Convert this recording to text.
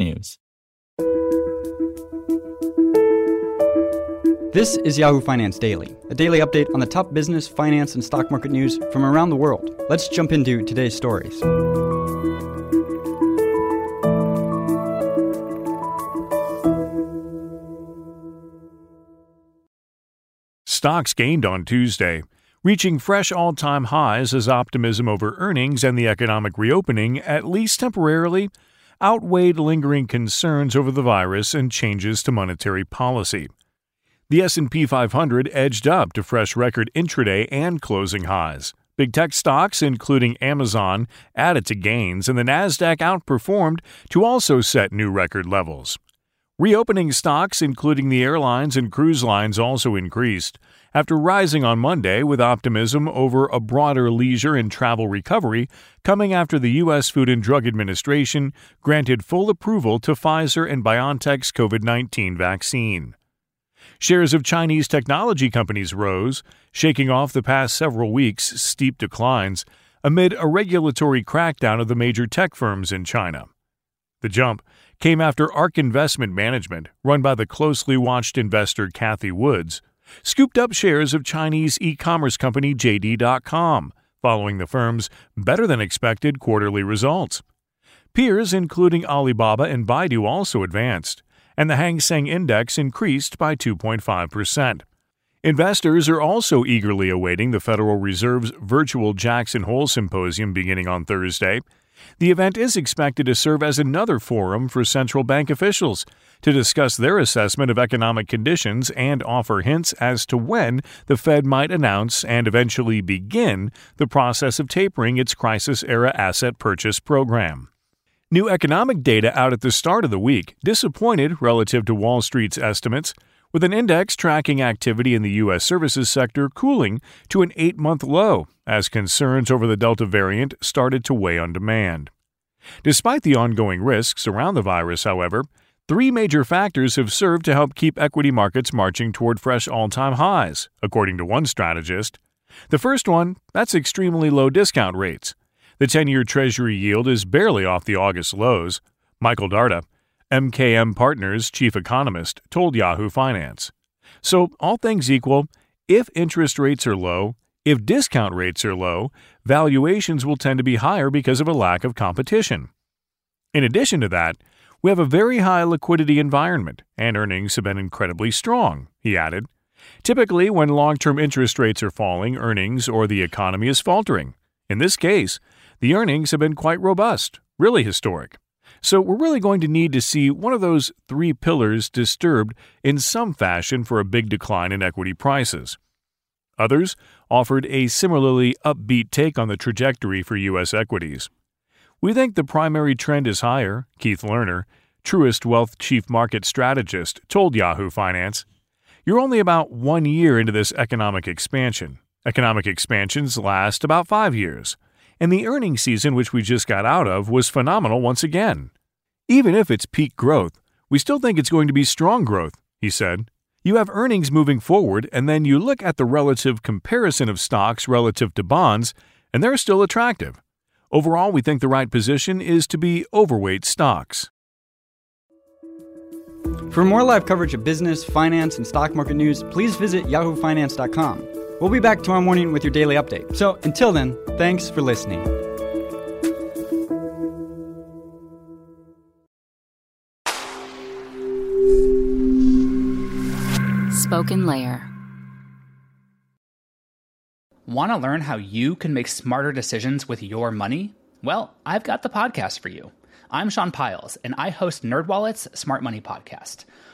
technews. This is Yahoo Finance Daily, a daily update on the top business, finance, and stock market news from around the world. Let's jump into today's stories. Stocks gained on Tuesday, reaching fresh all time highs as optimism over earnings and the economic reopening, at least temporarily, outweighed lingering concerns over the virus and changes to monetary policy. The S&P 500 edged up to fresh record intraday and closing highs. Big tech stocks, including Amazon, added to gains, and the Nasdaq outperformed to also set new record levels. Reopening stocks, including the airlines and cruise lines, also increased after rising on Monday with optimism over a broader leisure and travel recovery coming after the U.S. Food and Drug Administration granted full approval to Pfizer and BioNTech's COVID 19 vaccine. Shares of Chinese technology companies rose, shaking off the past several weeks' steep declines amid a regulatory crackdown of the major tech firms in China. The jump came after ARK Investment Management, run by the closely watched investor Cathie Woods, scooped up shares of Chinese e commerce company JD.com, following the firm's better than expected quarterly results. Peers, including Alibaba and Baidu, also advanced, and the Hang Seng Index increased by 2.5%. Investors are also eagerly awaiting the Federal Reserve's virtual Jackson Hole Symposium beginning on Thursday the event is expected to serve as another forum for central bank officials to discuss their assessment of economic conditions and offer hints as to when the Fed might announce and eventually begin the process of tapering its crisis era asset purchase program. New economic data out at the start of the week disappointed relative to Wall Street's estimates, with an index tracking activity in the U.S. services sector cooling to an eight month low as concerns over the Delta variant started to weigh on demand. Despite the ongoing risks around the virus, however, three major factors have served to help keep equity markets marching toward fresh all time highs, according to one strategist. The first one, that's extremely low discount rates. The 10 year Treasury yield is barely off the August lows. Michael Darda, MKM Partners chief economist, told Yahoo Finance. So, all things equal, if interest rates are low, if discount rates are low, valuations will tend to be higher because of a lack of competition. In addition to that, we have a very high liquidity environment, and earnings have been incredibly strong, he added. Typically, when long term interest rates are falling, earnings or the economy is faltering. In this case, the earnings have been quite robust, really historic. So we're really going to need to see one of those three pillars disturbed in some fashion for a big decline in equity prices. Others offered a similarly upbeat take on the trajectory for U.S. equities. We think the primary trend is higher, Keith Lerner, Truist Wealth Chief Market Strategist, told Yahoo Finance. You're only about one year into this economic expansion. Economic expansions last about five years and the earnings season which we just got out of was phenomenal once again. Even if it's peak growth, we still think it's going to be strong growth, he said. You have earnings moving forward, and then you look at the relative comparison of stocks relative to bonds, and they're still attractive. Overall, we think the right position is to be overweight stocks. For more live coverage of business, finance, and stock market news, please visit yahoofinance.com. We'll be back tomorrow morning with your daily update. So until then, thanks for listening. SpokenLayer. Want to learn how you can make smarter decisions with your money? Well, I've got the podcast for you. I'm Sean Pyles, and I host NerdWallet's Smart Money Podcast.